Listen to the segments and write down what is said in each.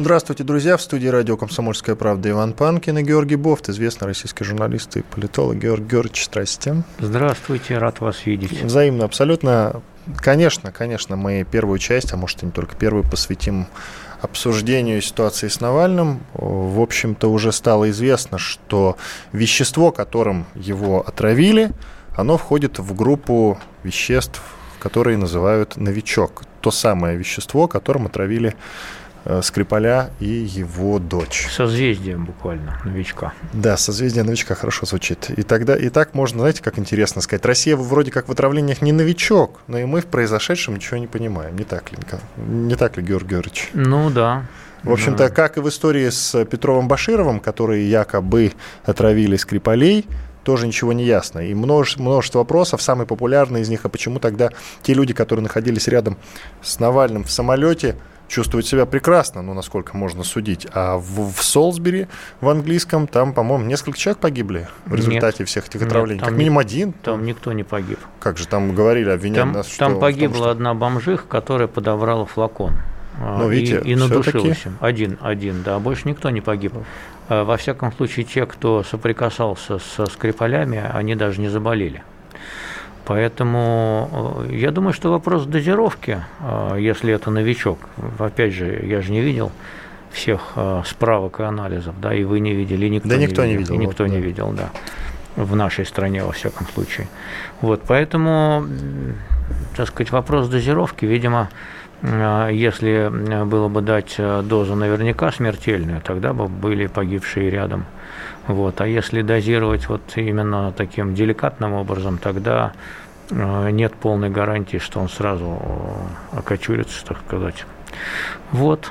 Здравствуйте, друзья. В студии радио «Комсомольская правда» Иван Панкин и Георгий Бофт, известный российский журналист и политолог. Георгий Георгиевич, здрасте. Здравствуйте, рад вас видеть. Взаимно, абсолютно. Конечно, конечно, мы первую часть, а может и не только первую, посвятим обсуждению ситуации с Навальным. В общем-то, уже стало известно, что вещество, которым его отравили, оно входит в группу веществ, которые называют «новичок». То самое вещество, которым отравили Скрипаля и его дочь. Созвездие буквально новичка. Да, созвездие новичка хорошо звучит. И тогда и так можно, знаете, как интересно сказать, Россия вроде как в отравлениях не новичок, но и мы в произошедшем ничего не понимаем. Не так ли, не так ли Георгий Георгиевич? Ну да. В общем-то, да. как и в истории с Петровым Башировым, которые якобы отравили Скрипалей, тоже ничего не ясно. И множество, множество вопросов. Самый популярный из них, а почему тогда те люди, которые находились рядом с Навальным в самолете, чувствует себя прекрасно, ну, насколько можно судить. А в, в Солсбери, в английском, там, по-моему, несколько человек погибли в результате нет, всех этих отравлений. Нет, как минимум один. Там никто не погиб. Как же, там говорили, обвиняли там, нас, что... Там погибла том, что... одна бомжиха, которая подобрала флакон. А, ну, видите, и, и надушилась им. Один, один, да, больше никто не погиб. А, во всяком случае, те, кто соприкасался со скрипалями, они даже не заболели. Поэтому э, я думаю, что вопрос дозировки, э, если это новичок, опять же, я же не видел всех э, справок и анализов, да, и вы не видели, и никто, да не, никто видел, не видел. И никто вот, не да. видел, да, в нашей стране, во всяком случае. Вот, поэтому, так сказать, вопрос дозировки, видимо, если было бы дать дозу наверняка смертельную, тогда бы были погибшие рядом. Вот. А если дозировать вот именно таким деликатным образом, тогда нет полной гарантии, что он сразу э, окочурится, так сказать. Вот.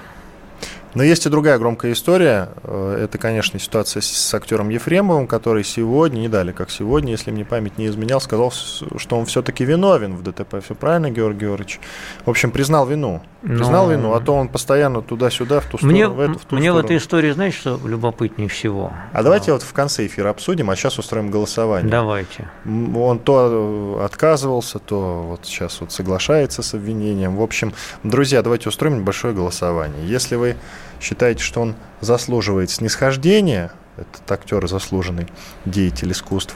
Но есть и другая громкая история. Э, это, конечно, ситуация с актером Ефремовым, который сегодня, не дали, как сегодня, если мне память не изменял, сказал, что он все-таки виновен в ДТП. Все правильно, Георгий Георгиевич? В общем, признал вину. Признал Но... вину, а то он постоянно туда-сюда, в ту сторону, мне, в эту, в ту Мне сторону. в этой истории, знаете, что любопытнее всего? А давайте вот в конце эфира обсудим, а сейчас устроим голосование. Давайте. Он то отказывался, то вот сейчас вот соглашается с обвинением. В общем, друзья, давайте устроим небольшое голосование. Если вы считаете, что он заслуживает снисхождения, этот актер заслуженный деятель искусств,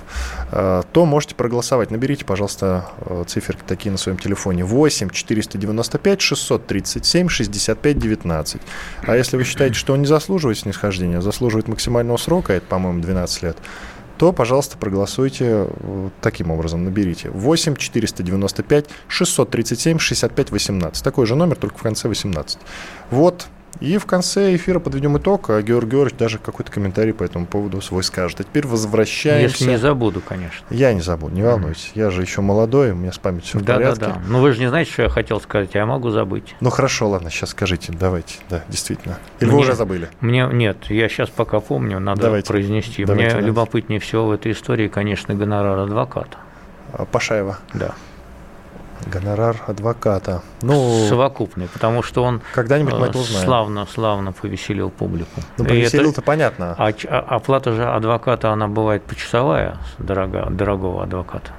э, то можете проголосовать. Наберите, пожалуйста, э, циферки такие на своем телефоне. 8 495 637 65 19. А если вы считаете, что он не заслуживает снисхождения, а заслуживает максимального срока, это, по-моему, 12 лет, то, пожалуйста, проголосуйте таким образом. Наберите 8 495 637 65 18. Такой же номер, только в конце 18. Вот, и в конце эфира подведем итог, а Георгий Георгиевич даже какой-то комментарий по этому поводу свой скажет. А теперь возвращаемся. Если не забуду, конечно. Я не забуду, не волнуйтесь. Я же еще молодой, у меня с памятью все да, в порядке. Да, да, да. Ну вы же не знаете, что я хотел сказать, я могу забыть. Ну хорошо, ладно, сейчас скажите, давайте, да, действительно. Или мне, вы уже забыли? Мне нет, я сейчас пока помню, надо давайте, произнести. Давайте, мне давайте. любопытнее всего в этой истории, конечно, гонорар адвоката. Пашаева. Да. Гонорар адвоката. Ну, Совокупный, потому что он когда-нибудь мы это узнаем. славно, славно повеселил публику. Ну, повеселил-то понятно. А, а, оплата же адвоката, она бывает почасовая, дорого, дорогого адвоката.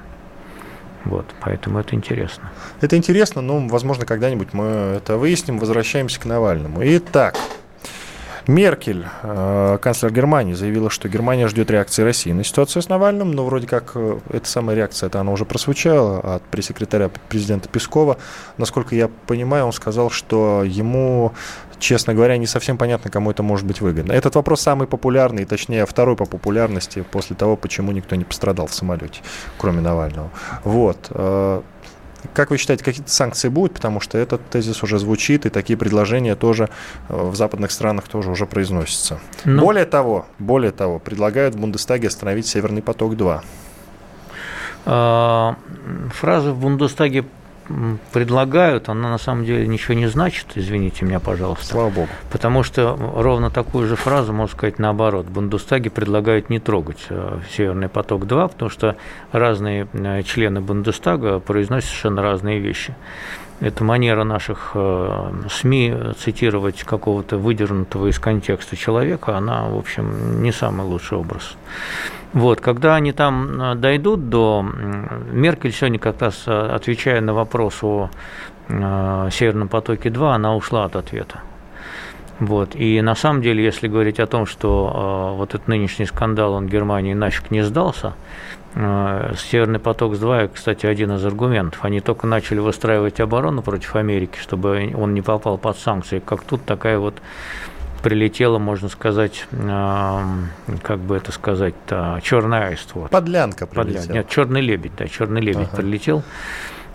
Вот, поэтому это интересно. Это интересно, но, возможно, когда-нибудь мы это выясним. Возвращаемся к Навальному. Итак, Меркель, э, канцлер Германии, заявила, что Германия ждет реакции России на ситуацию с Навальным, но вроде как э, эта самая реакция, это она уже прозвучала от пресс-секретаря президента Пескова. Насколько я понимаю, он сказал, что ему честно говоря, не совсем понятно, кому это может быть выгодно. Этот вопрос самый популярный, точнее, второй по популярности после того, почему никто не пострадал в самолете, кроме Навального. Вот. Как вы считаете, какие-то санкции будут? Потому что этот тезис уже звучит, и такие предложения тоже э, в западных странах тоже уже произносятся. Ну, более того, более того, предлагают в Бундестаге остановить «Северный поток-2». А, фразы в Бундестаге предлагают, она на самом деле ничего не значит, извините меня, пожалуйста. Слава богу. Потому что ровно такую же фразу можно сказать наоборот. Бундестаги предлагают не трогать э, «Северный поток-2», потому что разные э, члены Бундестага произносят совершенно разные вещи. Это манера наших э, СМИ цитировать какого-то выдернутого из контекста человека, она, в общем, не самый лучший образ. Вот, когда они там э, дойдут до... Меркель сегодня как раз, э, отвечая на вопрос о Северном потоке-2, она ушла от ответа. Вот. И на самом деле, если говорить о том, что э, вот этот нынешний скандал, он Германии нафиг не сдался, Северный поток-2, кстати, один из аргументов. Они только начали выстраивать оборону против Америки, чтобы он не попал под санкции. Как тут такая вот прилетела, можно сказать, э, как бы это сказать-то, черный аист. Вот. Подлянка прилетела. Подлянка. Нет, черный лебедь, да, черный лебедь ага. прилетел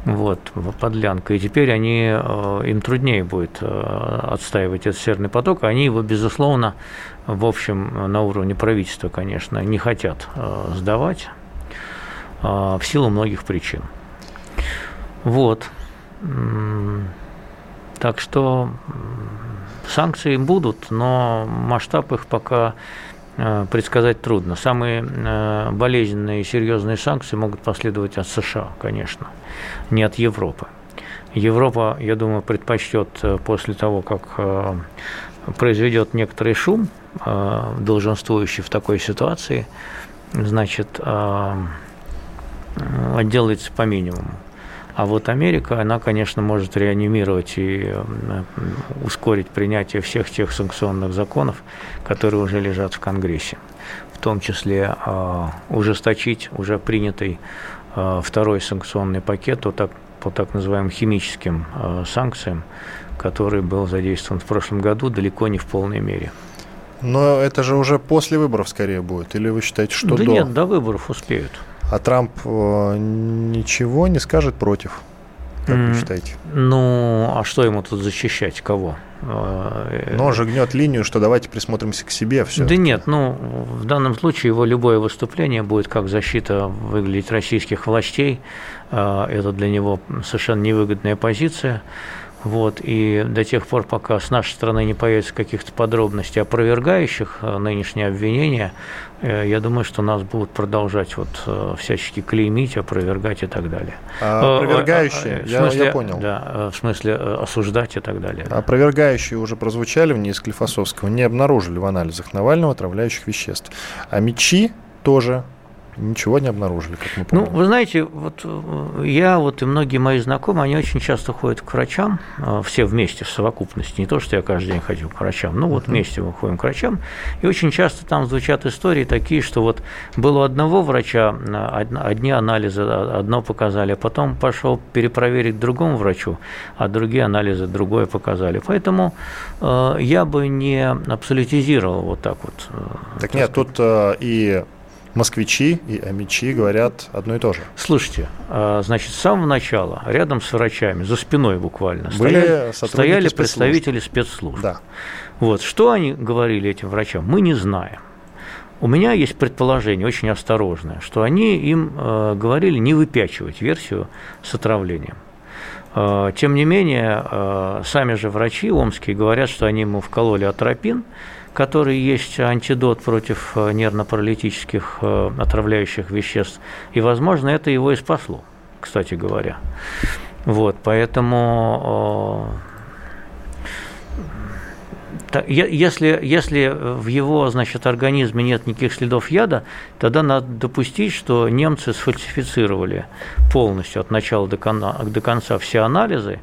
вот, подлянка. И теперь они, э, им труднее будет э, отстаивать этот северный поток. Они его, безусловно, в общем, на уровне правительства, конечно, не хотят э, сдавать в силу многих причин. Вот. Так что санкции будут, но масштаб их пока Э, предсказать трудно. Самые э, болезненные и серьезные санкции могут последовать от США, конечно, не от Европы. Европа, я думаю, предпочтет э, после того, как произведет некоторый шум, долженствующий в такой ситуации, значит, отделается по минимуму. А вот Америка, она, конечно, может реанимировать и э, ускорить принятие всех тех санкционных законов, которые уже лежат в Конгрессе. В том числе э, ужесточить уже принятый э, второй санкционный пакет по так, по так называемым химическим санкциям, который был задействован в прошлом году далеко не в полной мере. Но это же уже после выборов скорее будет, или вы считаете, что да до? нет, до выборов успеют. А Трамп э, ничего не скажет против? Как mm, вы считаете? Ну, а что ему тут защищать? Кого? Э, Но он же гнет линию, что давайте присмотримся к себе. Все. Да нет, ну, в данном случае его любое выступление будет как защита выглядеть российских властей. Э, это для него совершенно невыгодная позиция. Вот, и до тех пор, пока с нашей стороны не появится каких-то подробностей, опровергающих э, нынешние обвинения, э, я думаю, что нас будут продолжать вот э, всячески клеймить, опровергать и так далее. А опровергающие, я, смысле, я понял. Да, в смысле осуждать и так далее. Опровергающие уже прозвучали в из Клифосовского, не обнаружили в анализах Навального отравляющих веществ. А мечи тоже ничего не обнаружили, как мы помним. Ну, вы знаете, вот э, я вот и многие мои знакомые, они очень часто ходят к врачам, э, все вместе в совокупности, не то, что я каждый день ходил к врачам, ну вот uh-huh. вместе мы ходим к врачам, и очень часто там звучат истории такие, что вот было у одного врача э, одни анализы одно показали, а потом пошел перепроверить другому врачу, а другие анализы другое показали. Поэтому я бы не абсолютизировал вот так вот. Так нет, тут э, и москвичи и амичи говорят одно и то же. Слушайте, а, значит, с самого начала рядом с врачами, за спиной буквально, Были стояли, стояли спецслужб. представители спецслужб. Да. Вот, что они говорили этим врачам, мы не знаем. У меня есть предположение, очень осторожное, что они им э, говорили не выпячивать версию с отравлением. Э, тем не менее, э, сами же врачи омские говорят, что они ему вкололи атропин, который есть антидот против э, нервно-паралитических э, отравляющих веществ. И, возможно, это его и спасло, кстати говоря. Вот, поэтому э, если, если в его значит, организме нет никаких следов яда, тогда надо допустить, что немцы сфальсифицировали полностью от начала до, до конца все анализы,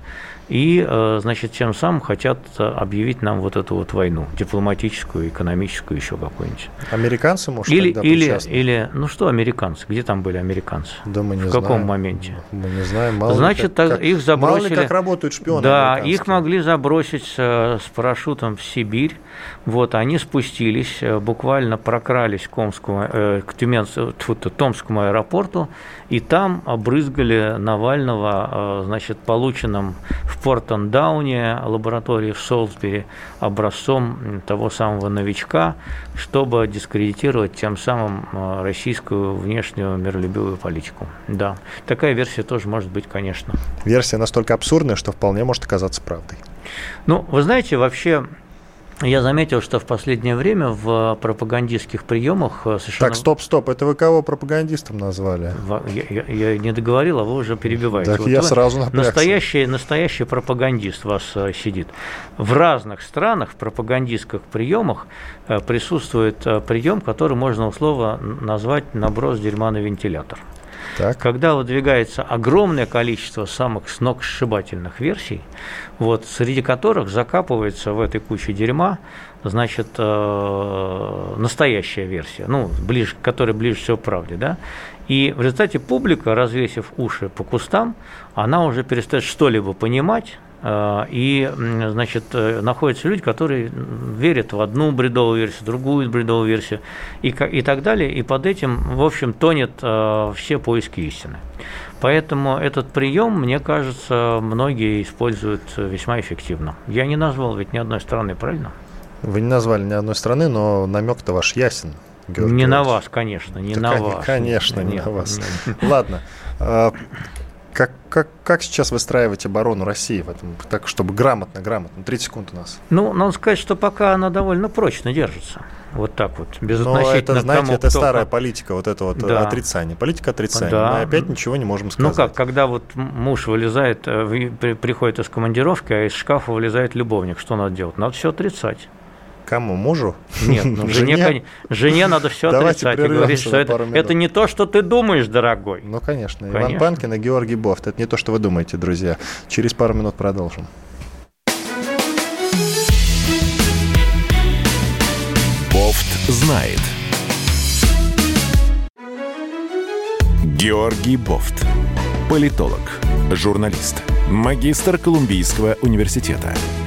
и, э, значит, тем самым хотят объявить нам вот эту вот войну, дипломатическую, экономическую, еще какую-нибудь. Американцы, может, или, или, или, ну что американцы? Где там были американцы? Да мы не В знаем. каком моменте? Мы не знаем. Мало Значит, как, так, их забросили. Мало ли как работают шпионы Да, их могли забросить с, с парашютом в Сибирь. Вот, они спустились, э, буквально прокрались к, Омскому, э, к Тюменскому, Томскому аэропорту, и там обрызгали Навального, э, значит, полученным в Портон-Дауне, лаборатории в Солсбери, образцом того самого новичка, чтобы дискредитировать тем самым э, российскую внешнюю миролюбивую политику. Да, такая версия тоже может быть, конечно. Версия настолько абсурдная, что вполне может оказаться правдой. Ну, вы знаете, вообще я заметил, что в последнее время в пропагандистских приемах э, совершенно... Так, стоп, стоп, это вы кого пропагандистом назвали? Я, я, я не договорил, а вы уже перебиваете. Так вот я сразу напрягся. Настоящий, настоящий пропагандист вас э, сидит. В разных странах в пропагандистских приемах э, присутствует прием, который можно условно назвать наброс дерьма на вентилятор. Так. Когда выдвигается огромное количество самых сногсшибательных версий, вот, среди которых закапывается в этой куче дерьма, значит, э, настоящая версия, ну, ближе, которая ближе всего к правде, да, и в результате публика, развесив уши по кустам, она уже перестает что-либо понимать, и, значит, э, находятся люди, которые верят в одну бредовую версию, другую бредовую версию и, и так далее. И под этим, в общем, тонет э, все поиски истины. Поэтому этот прием, мне кажется, многие используют весьма эффективно. Я не назвал ведь ни одной страны, правильно? Вы не назвали ни одной страны, но намек-то ваш ясен. Георгий не на вас, конечно, не да, на вас. Конечно, не на вас. Ладно. Как, как, как сейчас выстраивать оборону России в этом, так, чтобы грамотно, грамотно? 30 секунд у нас. Ну, надо сказать, что пока она довольно прочно держится. Вот так вот, безотносительно Но это, знаете, это кто... старая политика, вот это вот да. отрицание. Политика отрицания. Да. Мы опять ничего не можем сказать. Ну как, когда вот муж вылезает, э, приходит из командировки, а из шкафа вылезает любовник, что надо делать? Надо все отрицать. Кому? Мужу? Нет, ну, жене, жене, жене надо все отрицать и говорить, что это, это не то, что ты думаешь, дорогой. Ну, конечно. конечно. Иван Панкин и Георгий Бофт. Это не то, что вы думаете, друзья. Через пару минут продолжим. Бофт знает. Георгий Бофт. Политолог, журналист, магистр Колумбийского университета –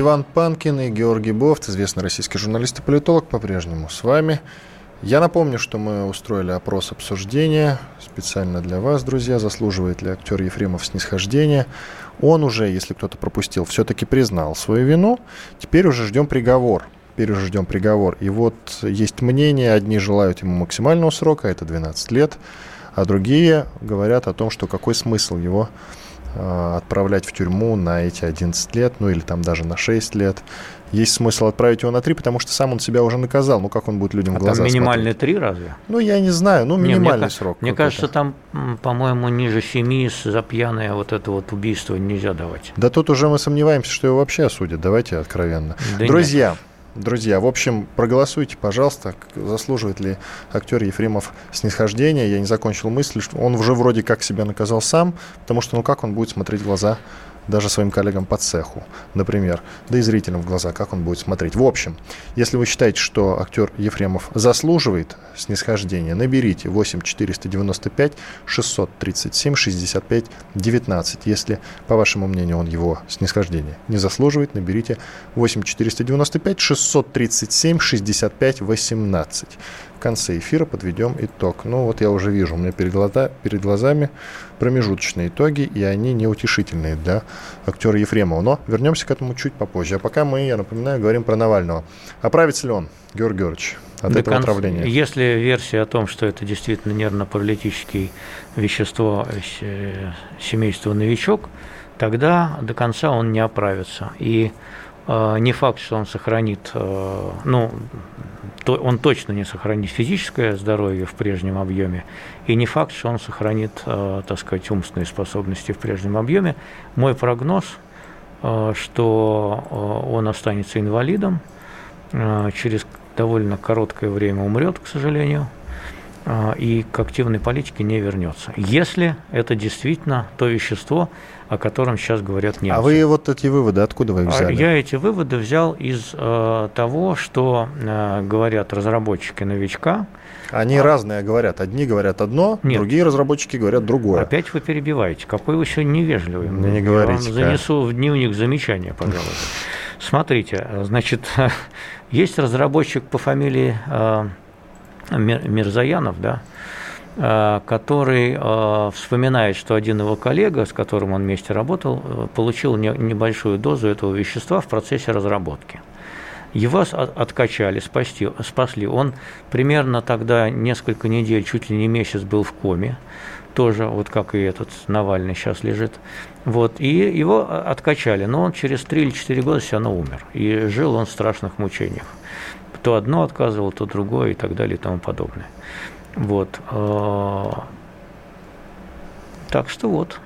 Иван Панкин и Георгий Бофт, известный российский журналист и политолог, по-прежнему с вами. Я напомню, что мы устроили опрос обсуждения специально для вас, друзья, заслуживает ли актер Ефремов снисхождения. Он уже, если кто-то пропустил, все-таки признал свою вину. Теперь уже ждем приговор. Теперь уже ждем приговор. И вот есть мнение, одни желают ему максимального срока, это 12 лет, а другие говорят о том, что какой смысл его отправлять в тюрьму на эти 11 лет, ну или там даже на 6 лет. Есть смысл отправить его на 3, потому что сам он себя уже наказал. Ну как он будет людям а в глаза там минимальный смотреть? 3 разве? Ну я не знаю, ну минимальный не, срок. Мне кажется, там, по-моему, ниже 7 за пьяное вот это вот убийство нельзя давать. Да тут уже мы сомневаемся, что его вообще осудят, давайте откровенно. Да Друзья, нет. Друзья, в общем, проголосуйте, пожалуйста, заслуживает ли актер Ефремов снисхождения. Я не закончил мысль, что он уже вроде как себя наказал сам, потому что ну как он будет смотреть в глаза даже своим коллегам по цеху, например, да и зрителям в глаза, как он будет смотреть. В общем, если вы считаете, что актер Ефремов заслуживает снисхождения, наберите 8 495 637 65 19. Если, по вашему мнению, он его снисхождения не заслуживает, наберите 8 495 637 65 18 в конце эфира подведем итог. Ну вот я уже вижу, у меня перед, глаза, перед глазами промежуточные итоги, и они неутешительные для актера Ефремова. Но вернемся к этому чуть попозже. А пока мы, я напоминаю, говорим про Навального. Оправится ли он, Георгий Георгиевич, от До этого конца, отравления? Если версия о том, что это действительно нервно-паралитическое вещество э, семейства «Новичок», тогда до конца он не оправится. И э, не факт, что он сохранит, э, ну, то он точно не сохранит физическое здоровье в прежнем объеме, и не факт, что он сохранит, э, так сказать, умственные способности в прежнем объеме. Мой прогноз, э, что э, он останется инвалидом, через довольно короткое время умрет, к сожалению, и к активной политике не вернется. Если это действительно то вещество, о котором сейчас говорят немцы. А вы вот эти выводы, откуда вы их взяли? Я эти выводы взял из э, того, что э, говорят разработчики новичка. Они а... разные говорят. Одни говорят одно, Нет. другие разработчики говорят другое. Опять вы перебиваете. Какой вы сегодня невежливый. Не, не говорите. Я вам занесу в дневник замечания, пожалуйста. Смотрите, значит, есть разработчик по фамилии э, Мирзаянов, да, который э, вспоминает, что один его коллега, с которым он вместе работал, э, получил небольшую дозу этого вещества в процессе разработки. Его откачали, спасти, спасли. Он примерно тогда несколько недель, чуть ли не месяц был в коме, тоже вот как и этот Навальный сейчас лежит. Вот, и его откачали, но он через 3 или 4 года все равно умер. И жил он в страшных мучениях то одно отказывал, то другое и так далее и тому подобное. Вот. А, так что вот.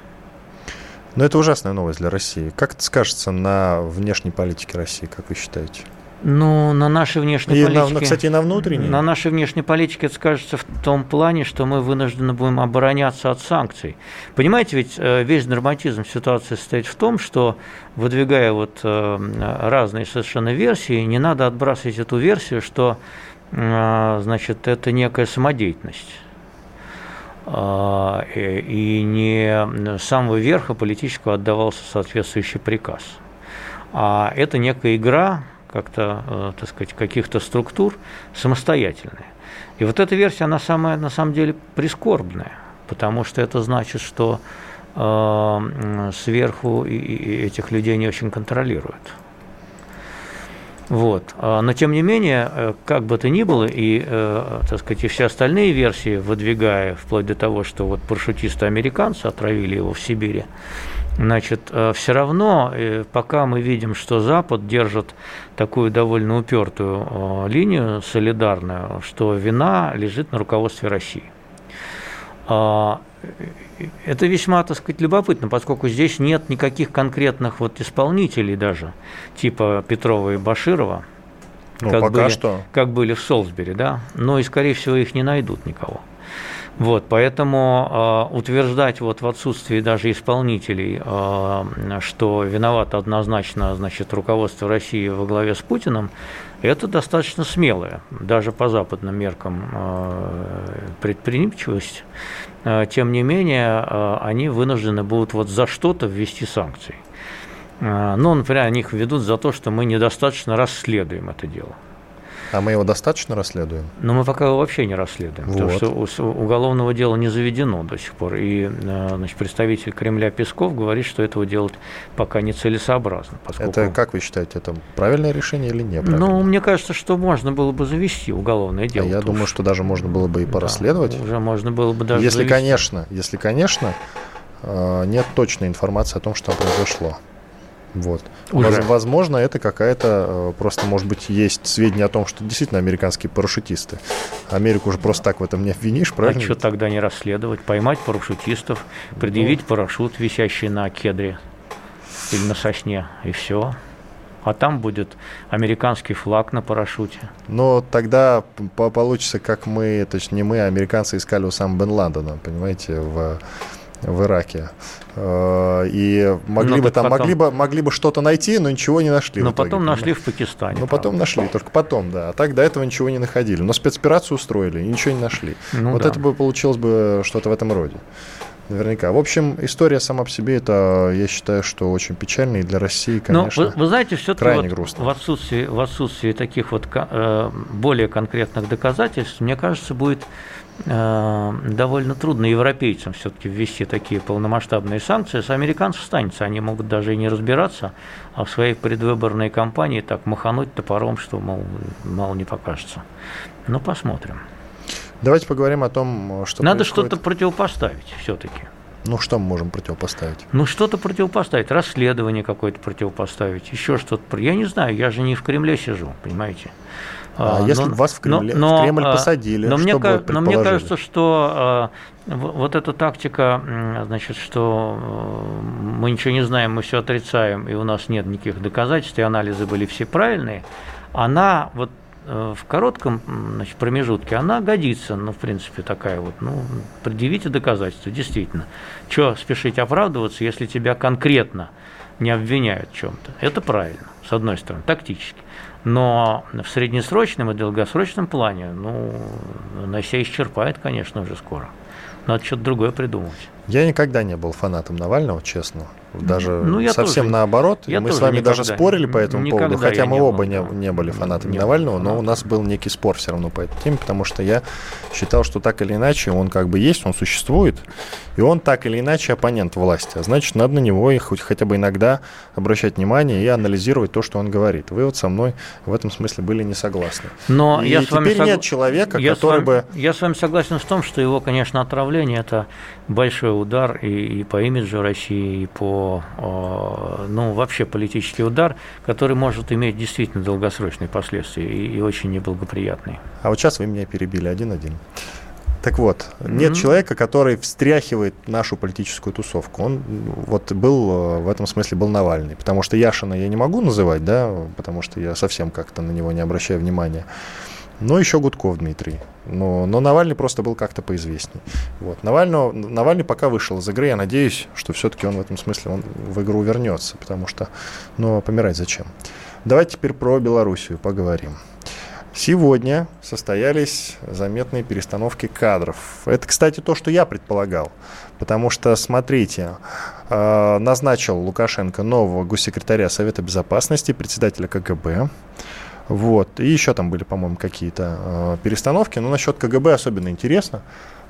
Но это ужасная новость для России. Как это скажется на внешней политике России, как вы считаете? Ну, на нашей внешней и политике... На, кстати, и на внутренней? На нашей внешней политике это скажется в том плане, что мы вынуждены будем обороняться от санкций. Понимаете, ведь э, весь норматизм ситуации состоит в том, что, выдвигая вот э, разные совершенно версии, не надо отбрасывать эту версию, что, э, значит, это некая самодеятельность и не с самого верха политического отдавался соответствующий приказ. А это некая игра, как-то, э, так сказать, каких-то структур самостоятельные. И вот эта версия, она самая, на самом деле, прискорбная, потому что это значит, что э, сверху этих людей не очень контролируют. Вот. А, но тем не менее, э, как бы то ни было, и, э, так сказать, и все остальные версии, выдвигая вплоть до того, что вот парашютисты американцы отравили его в Сибири, Значит, э, все равно, пока мы видим, что Запад держит такую довольно упертую линию солидарную, что вина лежит на руководстве России. А, это весьма, так сказать, любопытно, поскольку здесь нет никаких конкретных вот исполнителей даже, типа Петрова и Баширова, ну, как, пока были, что. как были в Солсбери, да, но и, скорее всего, их не найдут никого. Вот, поэтому э, утверждать вот в отсутствии даже исполнителей, э, что виноват однозначно значит, руководство России во главе с Путиным, это достаточно смелое, даже по западным меркам э, предприимчивость. Э, тем не менее, э, они вынуждены будут вот за что-то ввести санкции. Ну, например, они их введут за то, что мы недостаточно расследуем это дело. А мы его достаточно расследуем? Но мы пока его вообще не расследуем, вот. потому что уголовного дела не заведено до сих пор. И э, значит, представитель Кремля Песков говорит, что этого делать пока нецелесообразно. Поскольку... Это, как вы считаете, это правильное решение или нет? Ну, мне кажется, что можно было бы завести уголовное дело. А я думаю, что даже можно было бы и порасследовать. Да, уже можно было бы даже Если, завести. конечно, если, конечно, э, нет точной информации о том, что произошло. Вот. Уже. Возможно, это какая-то, э, просто, может быть, есть сведения о том, что действительно американские парашютисты. Америку уже просто так в этом не обвинишь, а правильно? А что тогда не расследовать? Поймать парашютистов, предъявить ну. парашют, висящий на кедре или на сосне, и все. А там будет американский флаг на парашюте. Но тогда получится, как мы, точнее не мы, а американцы искали у сам Бен Ладена, понимаете, в в Ираке. Э, и могли ну, бы там, потом... могли бы, могли бы что-то найти, но ничего не нашли. Но потом итоге, нашли в Пакистане. Ну, потом нашли, только потом, да. А так до этого ничего не находили. Но спецоперацию устроили и ничего не нашли. Ну, вот да. это бы получилось бы что-то в этом роде. Наверняка. В общем, история сама по себе, это, я считаю, что очень печально и для России, конечно, Но вы, вы знаете, все-таки вот грустно. В, отсутствии, в отсутствии таких вот э, более конкретных доказательств, мне кажется, будет довольно трудно европейцам все-таки ввести такие полномасштабные санкции. С американцев станется, они могут даже и не разбираться, а в своей предвыборной кампании так махануть топором, что, мол, мало не покажется. Ну, посмотрим. Давайте поговорим о том, что Надо происходит... что-то противопоставить все-таки. Ну, что мы можем противопоставить? Ну, что-то противопоставить, расследование какое-то противопоставить, еще что-то. Я не знаю, я же не в Кремле сижу, понимаете. А, а если но, вас в, Кремле, но, в Кремль а, посадили, но мне, но мне кажется, что э, вот эта тактика, значит, что мы ничего не знаем, мы все отрицаем, и у нас нет никаких доказательств, и анализы были все правильные, она вот э, в коротком значит, промежутке она годится, ну, в принципе, такая вот, ну, предъявите доказательства, действительно. Что спешить оправдываться, если тебя конкретно не обвиняют в чем-то? Это правильно, с одной стороны, тактически. Но в среднесрочном и долгосрочном плане, ну, она себя исчерпает, конечно, уже скоро. Надо что-то другое придумать. Я никогда не был фанатом Навального, честно. Даже ну, совсем тоже, наоборот. Я мы с вами даже спорили по этому поводу, хотя мы оба не, не были фанатами не Навального, но у нас был некий спор все равно по этой теме, потому что я считал, что так или иначе он как бы есть, он существует, и он так или иначе оппонент власти. А значит, надо на него и хоть хотя бы иногда обращать внимание и анализировать то, что он говорит. Вы вот со мной в этом смысле были не согласны. Но и я теперь с вами нет человека, я который вами, бы... Я с вами согласен в том, что его, конечно, отравление – это большой удар и, и по имиджу России, и по, э, ну, вообще политический удар, который может иметь действительно долгосрочные последствия и, и очень неблагоприятные. А вот сейчас вы меня перебили один-один. Так вот, нет mm-hmm. человека, который встряхивает нашу политическую тусовку. Он вот был э, в этом смысле был Навальный, потому что Яшина я не могу называть, да, потому что я совсем как-то на него не обращаю внимания. Но еще Гудков Дмитрий. Но, но Навальный просто был как-то поизвестней. Вот. Навального, Навальный пока вышел из игры. Я надеюсь, что все-таки он в этом смысле он в игру вернется, потому что ну, помирать зачем. Давайте теперь про Белоруссию поговорим. Сегодня состоялись заметные перестановки кадров. Это, кстати, то, что я предполагал. Потому что, смотрите, э, назначил Лукашенко нового госсекретаря Совета Безопасности, председателя КГБ. Вот. И еще там были, по-моему, какие-то э, перестановки. Но насчет КГБ особенно интересно.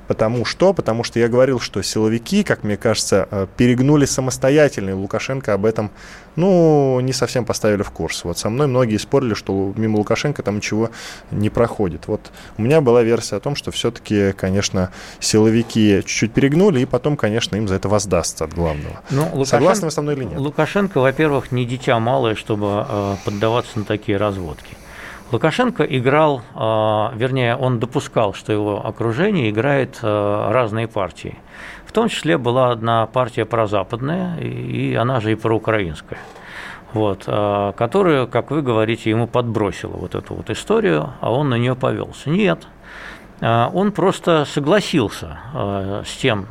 Потому что? Потому что я говорил, что силовики, как мне кажется, э, перегнули самостоятельно, и Лукашенко об этом, ну, не совсем поставили в курс. Вот со мной многие спорили, что мимо Лукашенко там ничего не проходит. Вот у меня была версия о том, что все-таки, конечно, силовики чуть-чуть перегнули, и потом, конечно, им за это воздастся от главного. Ну, Лукашенко, Согласны вы со мной или нет? Лукашенко, во-первых, не дитя малое, чтобы э, поддаваться на такие разводки. Лукашенко играл, а, вернее, он допускал, что его окружение играет а, разные партии. В том числе была одна партия прозападная, и она же и проукраинская вот, а, которая, как вы говорите, ему подбросила вот эту вот историю, а он на нее повелся. Нет, он просто согласился с тем,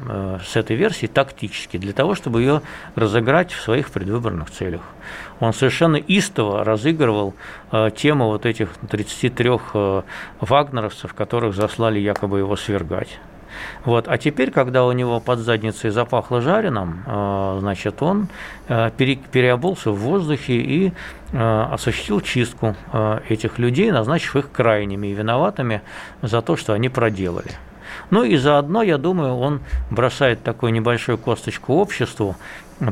с этой версией тактически, для того, чтобы ее разыграть в своих предвыборных целях. Он совершенно истово разыгрывал а, тему вот этих 33 э, вагнеровцев, которых заслали якобы его свергать. Вот. А теперь, когда у него под задницей запахло жареным, э, значит, он э, переобулся в воздухе и э, осуществил чистку этих людей, назначив их крайними и виноватыми за то, что они проделали. Ну и заодно, я думаю, он бросает такую небольшую косточку обществу,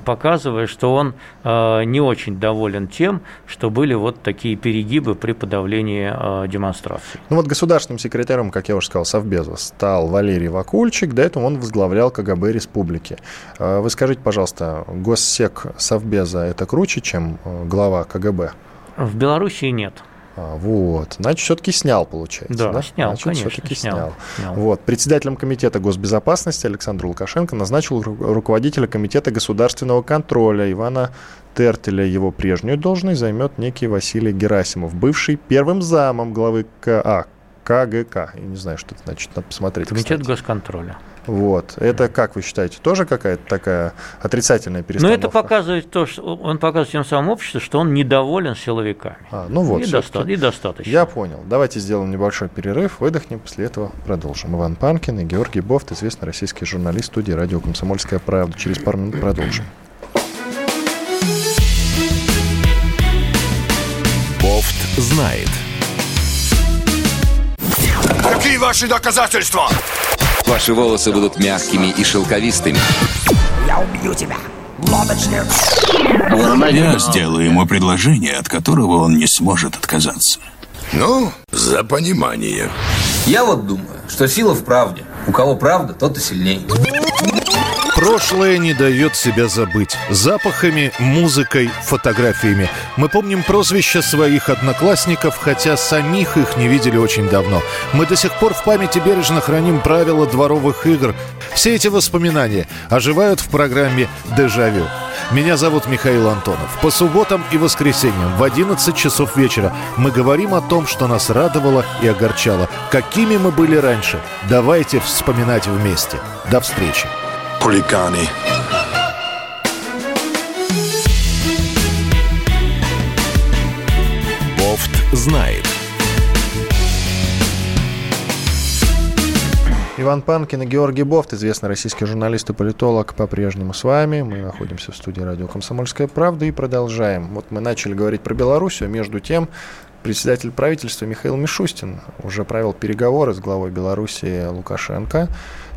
показывая, что он э, не очень доволен тем, что были вот такие перегибы при подавлении э, демонстраций. Ну вот государственным секретарем, как я уже сказал, Совбеза стал Валерий Вакульчик, до этого он возглавлял КГБ республики. Э, вы скажите, пожалуйста, госсек Совбеза это круче, чем глава КГБ? В Белоруссии нет. А, вот. Значит, все-таки снял, получается. Да, да? снял, Значит, конечно, все-таки снял. снял. снял. Вот. Председателем Комитета госбезопасности Александр Лукашенко назначил руководителя Комитета государственного контроля Ивана Тертеля. Его прежнюю должность займет некий Василий Герасимов, бывший первым замом главы КА, КГК. Я не знаю, что это значит, надо посмотреть. Комитет кстати. госконтроля. Вот. Это, как вы считаете, тоже какая-то такая отрицательная перестановка? Ну, это показывает то, что он показывает тем самым обществу, что он недоволен силовиками. А, ну вот. И, доста- и достаточно. Я понял. Давайте сделаем небольшой перерыв, выдохнем, после этого продолжим. Иван Панкин и Георгий Бофт, известный российский журналист студии радио «Комсомольская правда». Через пару минут продолжим. Бофт знает. Какие ваши доказательства? Ваши волосы будут мягкими и шелковистыми. Я убью тебя, лодочник! Я сделаю ему предложение, от которого он не сможет отказаться. Ну, за понимание. Я вот думаю, что сила в правде. У кого правда, тот и сильней. Прошлое не дает себя забыть. Запахами, музыкой, фотографиями. Мы помним прозвища своих одноклассников, хотя самих их не видели очень давно. Мы до сих пор в памяти бережно храним правила дворовых игр. Все эти воспоминания оживают в программе «Дежавю». Меня зовут Михаил Антонов. По субботам и воскресеньям в 11 часов вечера мы говорим о том, что нас радовало и огорчало. Какими мы были раньше. Давайте вспоминать вместе. До встречи. Хулиганы. Бофт знает. Иван Панкин и Георгий Бофт, известный российский журналист и политолог, по-прежнему с вами. Мы находимся в студии радио «Комсомольская правда» и продолжаем. Вот мы начали говорить про Белоруссию, между тем председатель правительства Михаил Мишустин уже провел переговоры с главой Беларуси Лукашенко.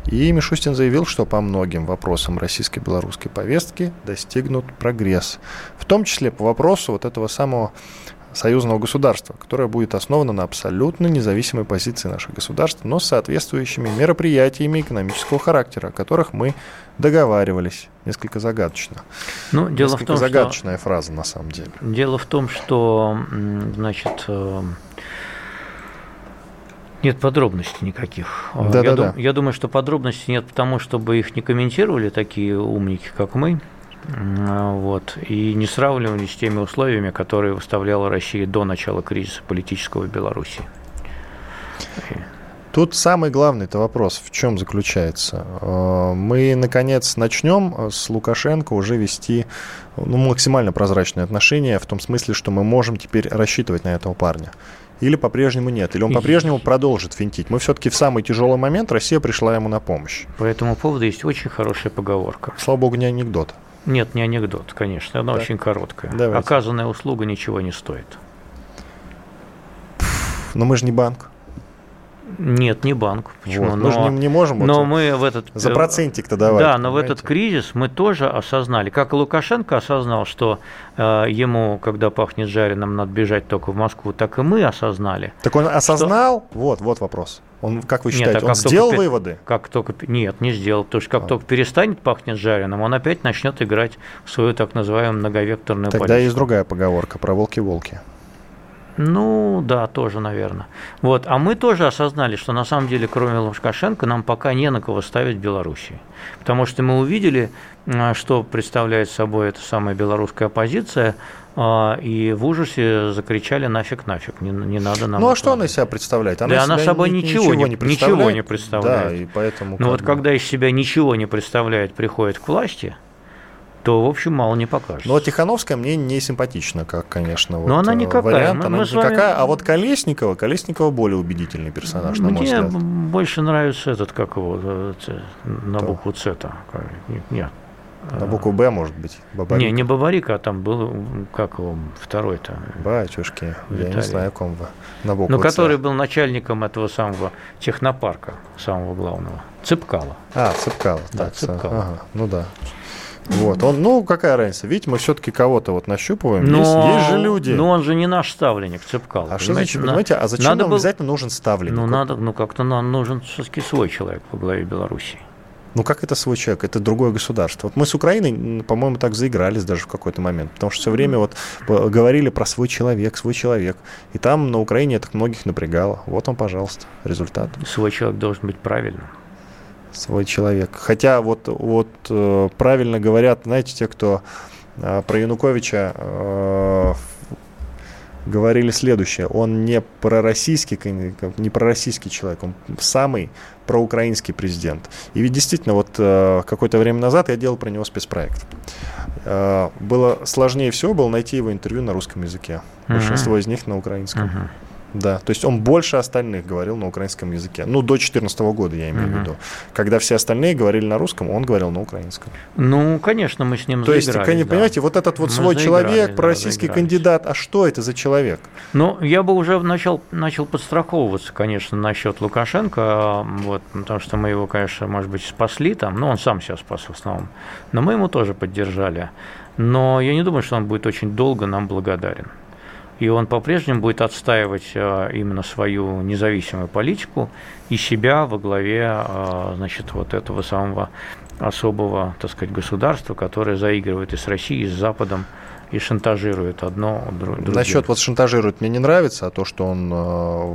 И Мишустин заявил, что по многим вопросам российско-белорусской повестки достигнут прогресс. В том числе по вопросу вот этого самого союзного государства, которое будет основано на абсолютно независимой позиции наших государств, но с соответствующими мероприятиями экономического характера, о которых мы договаривались. Несколько загадочно. Ну, дело Несколько в том, загадочная что, фраза на самом деле. Дело в том, что, значит, э, нет подробностей никаких. Да, я, да, дум, да. я думаю, что подробностей нет потому, чтобы их не комментировали такие умники, как мы. Вот, и не сравнивали с теми условиями, которые выставляла Россия до начала кризиса политического в Беларуси. Тут самый главный это вопрос, в чем заключается. Э, Мы, наконец, начнем с Лукашенко уже вести ну, максимально прозрачные отношения, в том смысле, что мы можем теперь рассчитывать на этого парня. Или по-прежнему нет, или он по-прежнему продолжит финтить. Мы все-таки в самый тяжелый момент Россия пришла ему на помощь. По этому поводу есть очень хорошая поговорка. Слава богу, не анекдот. Нет, не анекдот, конечно, она Так. очень короткая. Давайте. Оказанная услуга ничего не стоит. Но мы же не банк. Нет, не банк. Почему? Вот. Мы же Но- не, не можем вот но мы в этот за процентик-то давать. Да, но в понимаете? этот кризис мы тоже осознали, как и Лукашенко осознал, что э, ему, когда пахнет жареным, надо бежать только в Москву, так и мы осознали. Так он осознал? Вот, вот вопрос. Он, как вы Нет, считаете, а он сделал пе- выводы? Как только нет, не сделал, потому что как А. только перестанет пахнет жареным, он опять начнет играть в свою так называемую многовекторную Тогда политику. есть другая поговорка про волки-волки. Ну, да, тоже, наверное. Вот. А мы тоже осознали, что на самом деле, кроме Лукашенко, нам пока не на кого ставить Белоруссии. Потому что мы увидели, а, что представляет собой эта самая белорусская оппозиция, и в ужасе закричали нафиг, нафиг, не, не надо нам. Ну а что она из делать». себя представляет? Да из она собой ни- ничего не- не ничего не представляет. Да, и поэтому... Ну вот бы- когда из себя ничего не представляет, приходит к власти, то, в общем, мало не покажется. Ну, вот Тихановская мне не симпатична, как, конечно, вот, Но она э, никакая. вариант. Мы- она мы с вами- никакая. А вот Колесникова, Колесникова более убедительный персонаж, на мой Мне взгляд. больше нравится этот, как его, э, ц- на Кто? букву С-то. Нет. На букву Б, может быть, Бабарик. Не, не Бабарик, а там был, как его, второй-то. Батюшки, я не Виталий. знаю, ком вы. На букву Ну, который был начальником этого самого технопарка, самого главного. Цыпкала. А, Цыпкало. Да, так, Цыпкало. Ага, ну да. Вот, он, ну, какая разница? Видите, мы все-таки кого-то вот нащупываем. Но, есть, есть же люди. Но он же не наш ставленник, Цыпкала. а что значит, На- понимаете, а зачем надо нам был- обязательно нужен ставленник? Ну, надо, ну, как-то нам нужен все-таки свой человек во главе Беларуси. Ну, как это свой человек? Это другое государство. Вот мы с Украиной, по-моему, так заигрались даже в какой-то момент. Потому что все время вот э, говорили про свой человек, свой человек. И там на Украине это многих напрягало. Вот он, пожалуйста, результат. Свой человек должен быть правильным. свой человек. Хотя вот, вот э, правильно говорят, знаете, те, кто э, про Януковича э, говорили следующее. Он не пророссийский, не пророссийский человек, он самый проукраинский президент. И ведь действительно, вот э, какое-то время назад я делал про него спецпроект. Э, было сложнее всего было найти его интервью на русском языке. Большинство из них на украинском. Мгм. Да, то есть он больше остальных говорил на украинском языке. Ну, до 2014 года, я имею в Мгм. виду. Когда все остальные говорили на русском, он говорил на украинском. Ну, конечно, мы с ним То есть, заигрались, кон- да. понимаете, вот этот вот Мы свой человек, да, пророссийский заигрались. кандидат, а что это за человек? Ну, я бы уже начал, начал подстраховываться, конечно, насчет Лукашенко, а, вот, потому что мы его, конечно, может быть, спасли там, но он сам себя спас в основном, но мы ему тоже поддержали. Но я не думаю, что он будет очень долго нам благодарен. И он по-прежнему будет отстаивать именно свою независимую политику и себя во главе значит, вот этого самого особого так сказать, государства, которое заигрывает и с Россией, и с Западом и шантажирует одно другое. Насчет вот шантажирует мне не нравится, а то, что он,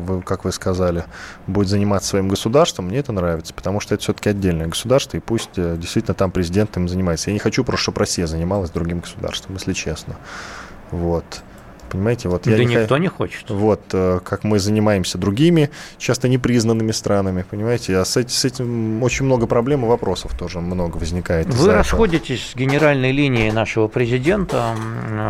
вы, как вы сказали, будет заниматься своим государством, мне это нравится, потому что это все-таки отдельное государство, и пусть э, действительно там президент им занимается. Я не хочу просто, чтобы Россия занималась другим государством, если честно. Вот. Понимаете, вот я да не никто не хочет. Вот, э, как мы занимаемся другими, часто непризнанными странами, понимаете, а с этим, с этим очень много проблем и вопросов тоже много возникает. Вы расходитесь с генеральной линией нашего президента,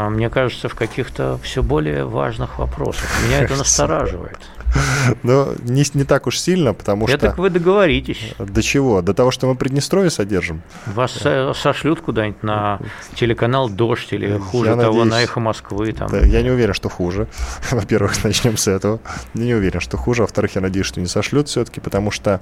мне кажется, в каких-то все более важных вопросах. Меня это настораживает. Но не, не так уж сильно, потому Я что... так вы договоритесь. До чего? До того, что мы Приднестровье содержим? Вас сошлют куда-нибудь на телеканал «Дождь» или хуже я того, надеюсь... на «Эхо Москвы». Там. Да, я не уверен, что хуже. Во-первых, начнем с этого. Я не уверен, что хуже. Во-вторых, я надеюсь, что не сошлют все-таки, потому что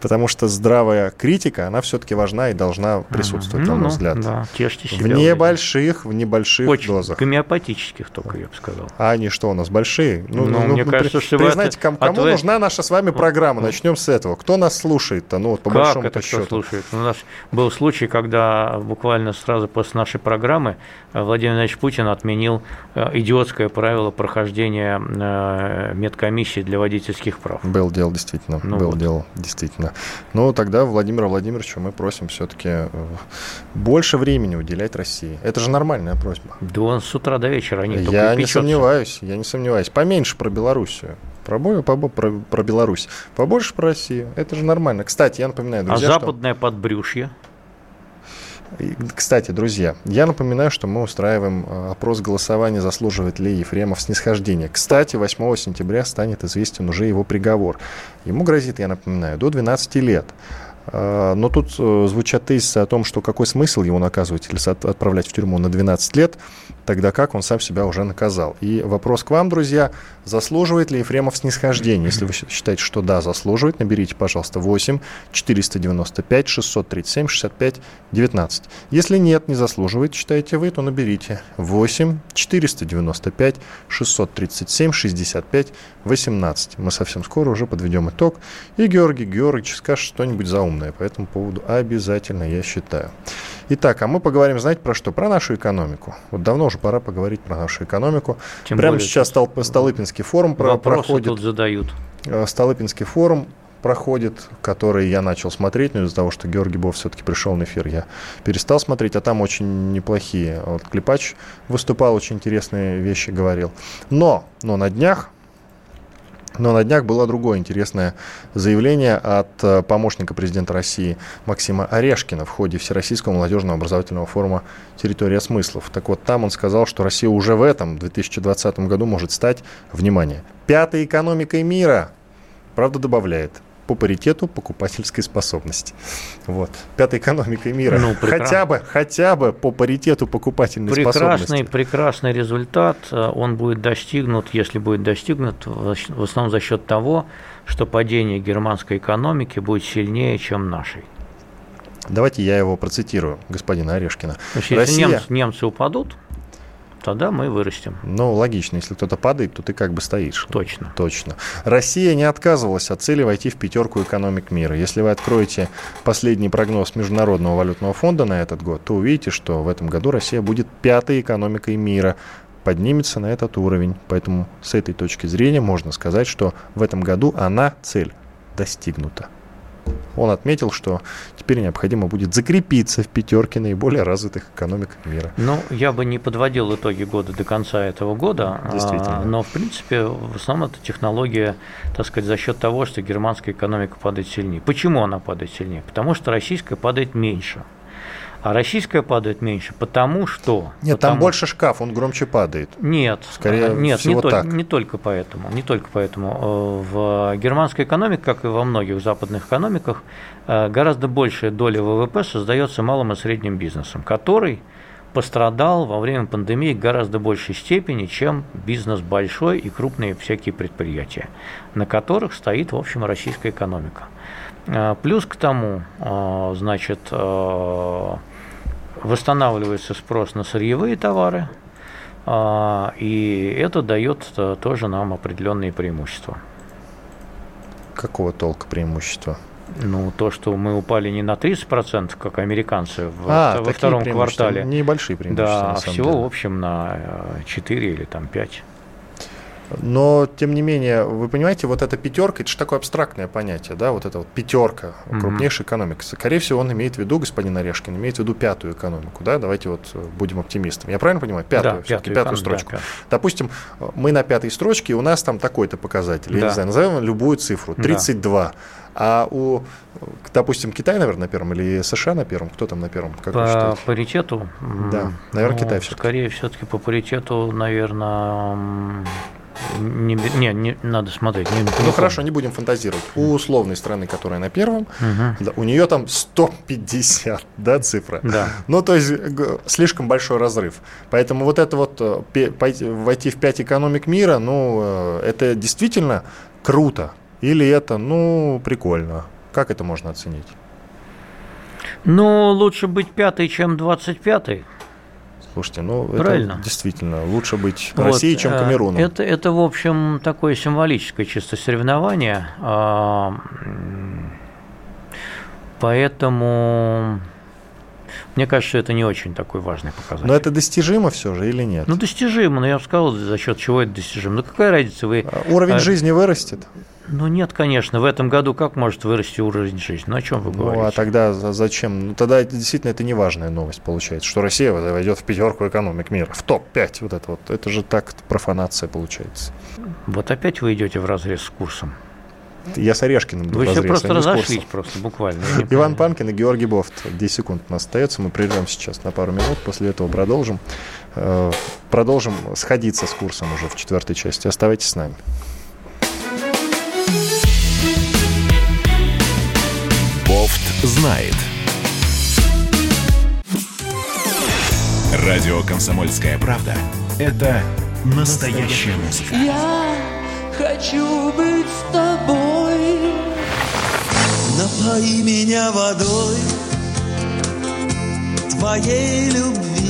потому что здравая критика, она все-таки важна и должна присутствовать, ну, на мой ну, взгляд. Да, тешьте себя. В небольших, в небольших Очень дозах. гомеопатических только, я бы сказал. А они что у нас, большие? Ну, ну, ну мне ну, кажется, при, что Признайте, кому, кому вы... нужна наша с вами программа? Начнем с этого. Кто нас слушает-то? Ну, вот по как большому это счету. кто слушает? У нас был случай, когда буквально сразу после нашей программы э, Владимир Владимирович Путин отменил э, идиотское правило прохождения э, медкомиссии для водительских прав. Был дело, действительно. Ну, был вот. дело, действительно. Ну, так тогда Владимира Владимировича мы просим все-таки больше времени уделять России. Это же нормальная просьба. Да он с утра до вечера не Я не сомневаюсь, я не сомневаюсь. Поменьше про Белоруссию. Про, про, про, про Беларусь. Побольше про Россию. Это же нормально. Кстати, я напоминаю, друзья, А западное что... подбрюшье? Кстати, друзья, я напоминаю, что мы устраиваем э, опрос голосования, заслуживает ли Ефремов снисхождения. Кстати, 8 сентября станет известен уже его приговор. Ему грозит, я напоминаю, до 12 лет. Э, но тут э, звучат тезисы о том, что какой смысл его наказывать или отправлять в тюрьму на 12 лет, тогда как он сам себя уже наказал. И вопрос к вам, друзья, заслуживает ли Ефремов снисхождения? Если вы считаете, что да, заслуживает, наберите, пожалуйста, 8 495 637 65 19. Если нет, не заслуживает, считаете вы, то наберите 8 495 637 65 18. Мы совсем скоро уже подведем итог, и Георгий Георгиевич скажет что-нибудь заумное по этому поводу обязательно, я считаю. Итак, а мы поговорим, знаете, про что? Про нашу экономику. Вот давно уже пора поговорить про нашу экономику. Тем Прямо более, сейчас Стол, Столыпинский форум проходит. тут задают. Э, Столыпинский форум проходит, который я начал смотреть, но из-за того, что Георгий Бов все-таки пришел на эфир, я перестал смотреть, а там очень неплохие. Вот Клепач выступал, очень интересные вещи говорил. Но, но на днях но на днях было другое интересное заявление от э, помощника президента России Максима Орешкина в ходе Всероссийского молодежного образовательного форума «Территория смыслов». Так вот, там он сказал, что Россия уже в этом 2020 году может стать, внимание, пятой экономикой мира. Правда, добавляет, по паритету покупательской способности. Вот. Пятой экономикой мира. Ну, хотя бы, хотя бы по паритету покупательной прекрасный, способности. Прекрасный результат. Он будет достигнут, если будет достигнут, в основном за счет того, что падение германской экономики будет сильнее, чем нашей. Давайте я его процитирую, господина Орешкина. То есть, если Россия... немцы, немцы упадут, тогда мы вырастем. Ну, логично. Если кто-то падает, то ты как бы стоишь. Точно. Точно. Россия не отказывалась от цели войти в пятерку экономик мира. Если вы откроете последний прогноз Международного валютного фонда на этот год, то увидите, что в этом году Россия будет пятой экономикой мира поднимется на этот уровень. Поэтому с этой точки зрения можно сказать, что в этом году она, цель, достигнута. Он отметил, что теперь необходимо будет закрепиться в пятерке наиболее развитых экономик мира. Ну, я бы не подводил итоги года до конца этого года, Действительно. но, в принципе, в основном это технология, так сказать, за счет того, что германская экономика падает сильнее. Почему она падает сильнее? Потому что российская падает меньше а российская падает меньше, потому что... Нет, потому... там больше шкаф, он громче падает. Нет, скорее нет, всего не, так. Не только поэтому, не только поэтому. Э, в германской экономике, как и во многих западных экономиках, э, гораздо большая доля ВВП создается малым и средним бизнесом, который пострадал во время пандемии в гораздо большей степени, чем бизнес большой и крупные всякие предприятия, на которых стоит, в общем, российская экономика. Э, плюс к тому, значит, восстанавливается спрос на сырьевые товары, А, и это дает э, тоже нам определенные преимущества. Какого толка преимущества? Ну, то, что мы упали не на 30%, как американцы в, а, во втором квартале. Небольшие преимущества. Да, всего, деле. в общем, на 4 или там 5. Но, тем не менее, вы понимаете, вот эта пятерка, это же такое абстрактное понятие, да, вот эта вот пятерка, крупнейшая mm-hmm. экономика. Скорее всего, он имеет в виду, господин Орешкин, имеет в виду пятую экономику, да, давайте вот э, будем оптимистами. Я правильно понимаю? Пятую, да, все-таки пятую, пятую строчку. Да, пятую. Допустим, мы на пятой строчке, у нас там такой-то показатель, да. я не знаю, назовем любую цифру, 32. Да. А у, допустим, Китай, наверное, на первом или США на первом? Кто там на первом? Как по паритету? Да, наверное, ну, Китай все-таки. Скорее все-таки по паритету, наверное, не, не, не надо смотреть. Не, не ну хорошо, не будем фантазировать. У условной страны, которая на первом, угу. да, у нее там 150, да, цифра. Да. Ну, то есть слишком большой разрыв. Поэтому вот это вот э, войти в пять экономик мира, ну, э, это действительно круто. Или это, ну, прикольно. Как это можно оценить? Ну, лучше быть пятый, чем двадцать пятый. Слушайте, ну Правильно. это действительно лучше быть вот, Россией, чем э, Камеруном. Это, это, в общем, такое символическое чисто соревнование. А, поэтому мне кажется, это не очень такой важный показатель. Но это достижимо все же или нет? Ну, достижимо, но я бы сказал, за счет чего это достижимо. Ну, какая разница? Вы... Уровень а... жизни вырастет? Ну нет, конечно, в этом году как может вырасти уровень жизни? Ну о чем вы говорите? Ну а тогда зачем? Ну тогда действительно это не важная новость получается, что Россия войдет в пятерку экономик мира, в топ-5 вот это вот. Это же так профанация получается. Вот опять вы идете в разрез с курсом. Я с Орешкиным Вы все просто разошлись, просто буквально. Иван Панкин и Георгий Бофт. 10 секунд у нас остается. Мы прервем сейчас на пару минут. После этого продолжим. Э, продолжим сходиться с курсом уже в четвертой части. Оставайтесь с нами. Знает. Радио «Комсомольская правда» — это настоящая музыка. Я хочу быть с тобой. Напои меня водой твоей любви.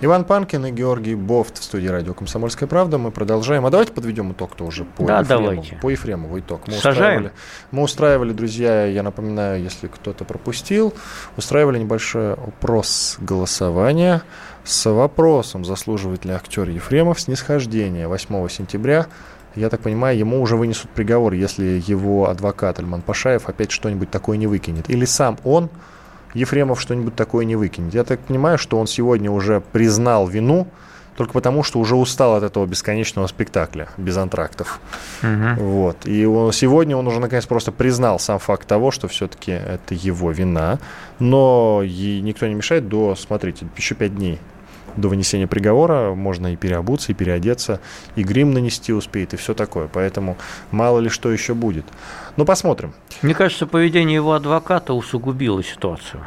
Иван Панкин и Георгий Бофт в студии радио «Комсомольская правда». Мы продолжаем. А давайте подведем итог-то уже по да, Ефремову. Давайте. По Ефремову итог. Мы устраивали, мы устраивали, друзья, я напоминаю, если кто-то пропустил, устраивали небольшой опрос голосования с вопросом, заслуживает ли актер Ефремов снисхождения 8 сентября я так понимаю, ему уже вынесут приговор, если его адвокат Альман Пашаев опять что-нибудь такое не выкинет. Или сам он Ефремов что-нибудь такое не выкинет. Я так понимаю, что он сегодня уже признал вину, только потому, что уже устал от этого бесконечного спектакля без антрактов. Угу. Вот. И он, сегодня он уже наконец просто признал сам факт того, что все-таки это его вина. Но и никто не мешает до, смотрите, еще пять дней до вынесения приговора можно и переобуться, и переодеться, и грим нанести успеет, и все такое. Поэтому мало ли что еще будет. Ну, посмотрим. Мне кажется, поведение его адвоката усугубило ситуацию.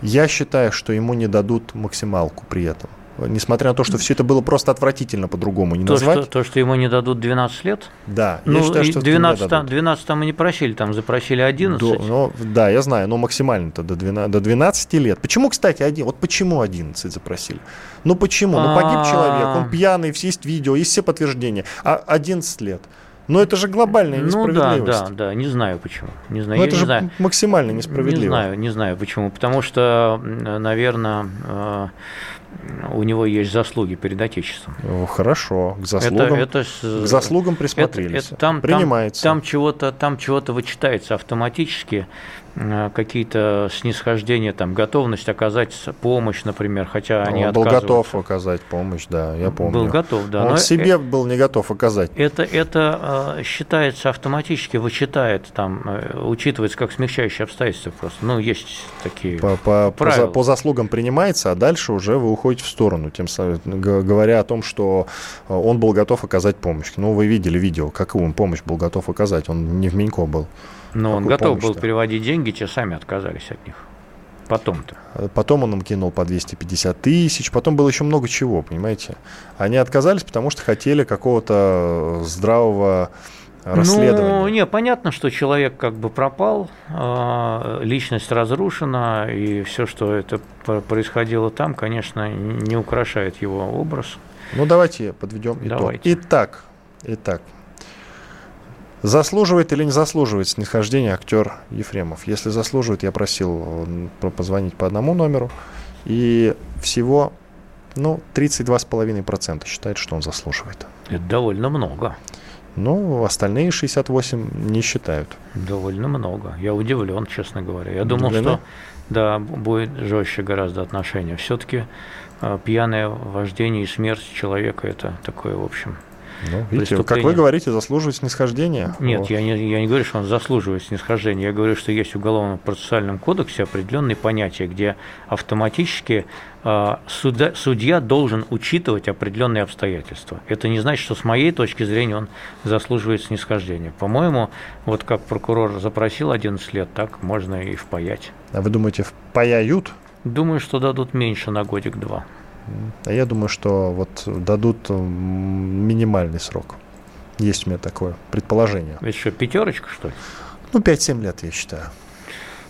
Я считаю, что ему не дадут максималку при этом несмотря на то, что все это было просто отвратительно по-другому не то, назвать. Что, то, что ему не дадут 12 лет? Да, ну, я считаю, что 12, там, 12 там и не просили, там запросили 11. До, ну, да, я знаю, но максимально-то до 12, до 12 лет. Почему, кстати, один, вот почему 11 запросили? Ну почему? Ну погиб а. человек, он пьяный, есть видео, есть все подтверждения, а 11 лет. Но это же глобальная несправедливость. Ну да, да, да, не знаю почему. Не знаю. Но это не же знаю. максимально несправедливо. Не знаю, не знаю почему. Потому что, наверное, э, у него есть заслуги перед Отечеством. Хорошо, к заслугам, это, это, к заслугам присмотрелись. Это, это, там, Принимается. Там, там чего-то, там чего-то вычитается автоматически, какие-то снисхождения, там готовность оказать помощь, например, хотя они Он был готов оказать помощь, да, я помню. Был готов, да. Он но себе это, был не готов оказать. Это, это считается автоматически, вычитает, там, учитывается как смягчающие обстоятельства просто. Ну, есть такие по, по, правила. По, по заслугам принимается, а дальше уже вы уходите в сторону, тем самым говоря о том, что он был готов оказать помощь. Ну, вы видели видео, какую он помощь был готов оказать. Он не в Минько был. Но он готов был переводить деньги, те сами отказались от них. Потом-то. Потом он им кинул по 250 тысяч, потом было еще много чего, понимаете. Они отказались, потому что хотели какого-то здравого расследования. Ну, не, понятно, что человек как бы пропал, а, личность разрушена, и все, что это происходило там, конечно, не украшает его образ. Ну, давайте подведем итог. Давайте. Итак, итак, Заслуживает или не заслуживает снисхождения актер Ефремов? Если заслуживает, я просил позвонить по одному номеру. И всего ну, 32,5% считает, что он заслуживает. Это довольно много. Ну, остальные 68 не считают. Довольно много. Я удивлен, честно говоря. Я думал, что да, будет жестче гораздо отношения. Все-таки э, пьяное вождение и смерть человека это такое, в общем, ну, видите, как вы говорите, заслуживает снисхождения? Нет, я не, я не говорю, что он заслуживает снисхождения. Я говорю, что есть в Уголовном процессуальном кодексе определенные понятия, где автоматически э, судья, судья должен учитывать определенные обстоятельства. Это не значит, что с моей точки зрения он заслуживает снисхождения. По-моему, вот как прокурор запросил 11 лет, так можно и впаять. А вы думаете, впаяют? Думаю, что дадут меньше на годик-два. А я думаю, что вот дадут минимальный срок. Есть у меня такое предположение. Это что, пятерочка, что ли? Ну, 5-7 лет, я считаю.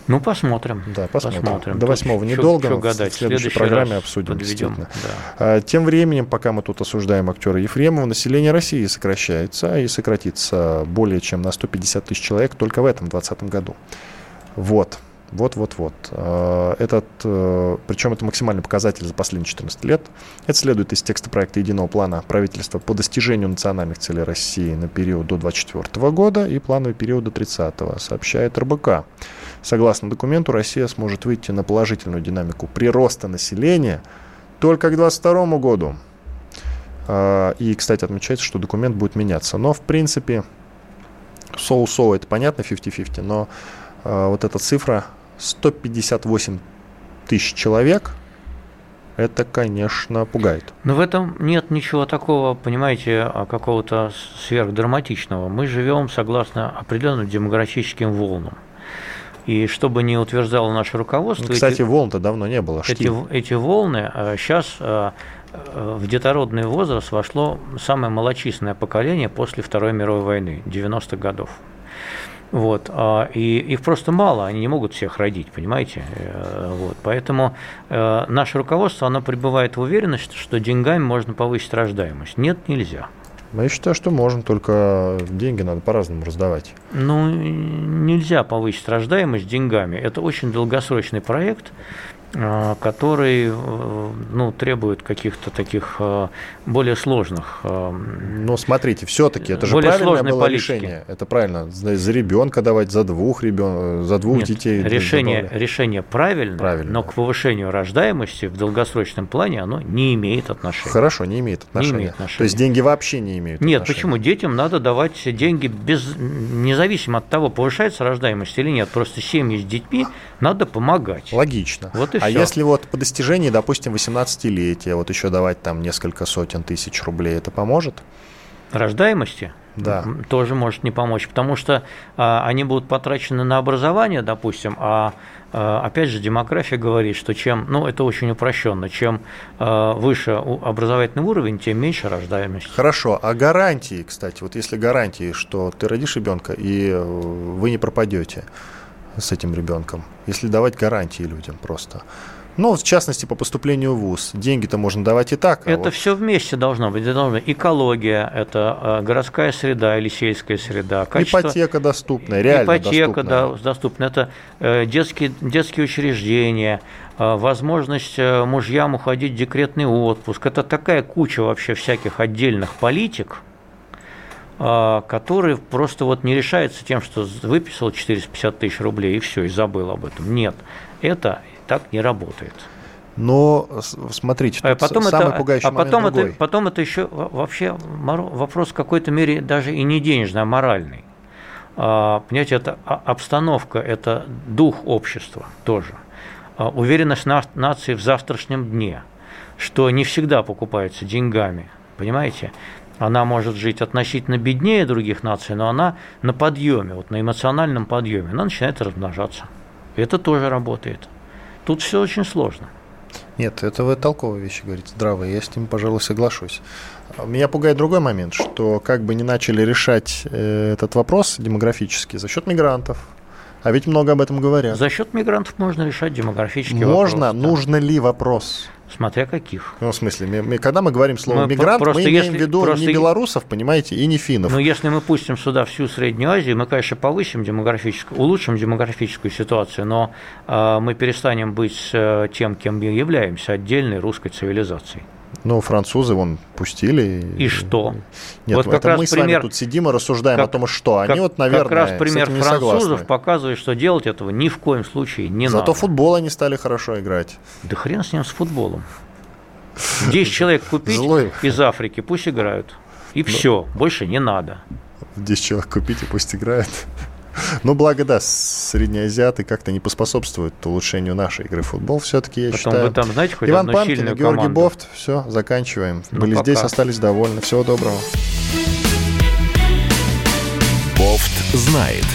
Ну, посмотрим. Да, посмотрим. посмотрим. До восьмого недолго. Что гадать. В следующей в программе обсудим, подведем. Да. А, тем временем, пока мы тут осуждаем актера Ефремова, население России сокращается и сократится более чем на 150 тысяч человек только в этом 2020 году. Вот. Вот-вот-вот. Э, этот, э, причем это максимальный показатель за последние 14 лет. Это следует из текста проекта единого плана правительства по достижению национальных целей России на период до 2024 года и плановый период до 30 сообщает РБК. Согласно документу, Россия сможет выйти на положительную динамику прироста населения только к 2022 году. Э, и, кстати, отмечается, что документ будет меняться. Но, в принципе, соу-соу, это понятно, 50-50, но вот эта цифра 158 тысяч человек, это, конечно, пугает. Но в этом нет ничего такого, понимаете, а какого-то сверхдраматичного. Мы живем согласно определенным демографическим волнам. И чтобы не утверждало наше руководство... Кстати, эти, волн-то давно не было. Эти, эти волны сейчас а, а, в детородный возраст вошло самое малочисленное поколение после Второй мировой войны, 90-х годов. Вот, а, и их просто мало, они не могут всех родить, понимаете? Э, вот, поэтому э, наше руководство, оно пребывает в уверенности, что деньгами можно повысить рождаемость. Нет, нельзя. Я считаю, что можно, только деньги надо по-разному раздавать. Ну, нельзя повысить рождаемость деньгами. Это очень долгосрочный проект, а, который э, ну, требует каких-то таких более сложных. А, Но смотрите, все-таки это же более правильное было политики. решение. Это правильно. За ребенка давать, за двух ребен... за двух Нет, детей. Решение, решение правильно, правильно, но к повышению рождаемости в долгосрочном плане оно не имеет отношения. Хорошо, не имеет отношения. Не имеет отношения. То есть деньги вообще не имеют Нет, отношения. почему? Детям надо давать деньги без, независимо от того, повышается рождаемость или нет. Просто семьи с детьми надо помогать. Логично. Вот и а все. если вот по достижении, допустим, 18-летия, вот еще давать там несколько сотен тысяч рублей, это поможет? Рождаемости? да. тоже может не помочь, потому что а, они будут потрачены на образование, допустим, а, а опять же демография говорит, что чем, ну это очень упрощенно, чем а, выше образовательный уровень, тем меньше рождаемость. Хорошо, а гарантии, кстати, вот если гарантии, что ты родишь ребенка и э, вы не пропадете, с этим ребенком, если давать гарантии людям просто. Ну, в частности, по поступлению в ВУЗ. Деньги-то можно давать и так. А это вот... все вместе должно быть. Это должно быть. Экология, это э, городская среда или сельская среда. Качество... Ипотека доступная, реально Ипотека доступная. Да, доступна. Это э, детские, детские учреждения, возможность мужьям уходить в декретный отпуск. Это такая куча вообще всяких отдельных политик, который просто вот не решается тем, что выписал 450 тысяч рублей и все, и забыл об этом. Нет, это так не работает. Но смотрите, а потом самый это, пугающий а потом момент это, потом это еще вообще вопрос в какой-то мере даже и не денежный, а моральный. А, понимаете, это обстановка, это дух общества тоже. А, уверенность нации в завтрашнем дне, что не всегда покупается деньгами, понимаете? Она может жить относительно беднее других наций, но она на подъеме, вот на эмоциональном подъеме, она начинает размножаться. Это тоже работает. Тут все очень сложно. Нет, это вы толковые вещи говорите, здравые, я с ним, пожалуй, соглашусь. Меня пугает другой момент, что как бы не начали решать э, этот вопрос демографический за счет мигрантов, а ведь много об этом говорят. За счет мигрантов можно решать демографический можно, вопрос. Можно, да. нужно ли вопрос? Смотря каких. Ну, в смысле, мы, мы, когда мы говорим слово мы мигрант, мы имеем если, в виду не белорусов, понимаете, и не финнов. Но если мы пустим сюда всю Среднюю Азию, мы, конечно, повысим демографическую, улучшим демографическую ситуацию, но э, мы перестанем быть э, тем, кем мы являемся, отдельной русской цивилизацией. Ну, французы вон пустили. И что? Нет, вот как это раз мы пример, с вами тут сидим и рассуждаем как, о том, что они как, вот, наверное, Как раз пример французов показывает, что делать этого ни в коем случае не Зато надо. Зато футбол они стали хорошо играть. Да хрен с ним, с футболом. 10 человек купить Злой. из Африки, пусть играют. И все, больше не надо. 10 человек купить и пусть играют. Ну, благо, да, среднеазиаты как-то не поспособствуют улучшению нашей игры в футбол, все-таки, я Потом считаю. вы там, знаете, хоть Иван Панкин, Георгий команду. Бофт, все, заканчиваем. Ну, Были пока. здесь, остались довольны. Всего доброго. Бофт знает.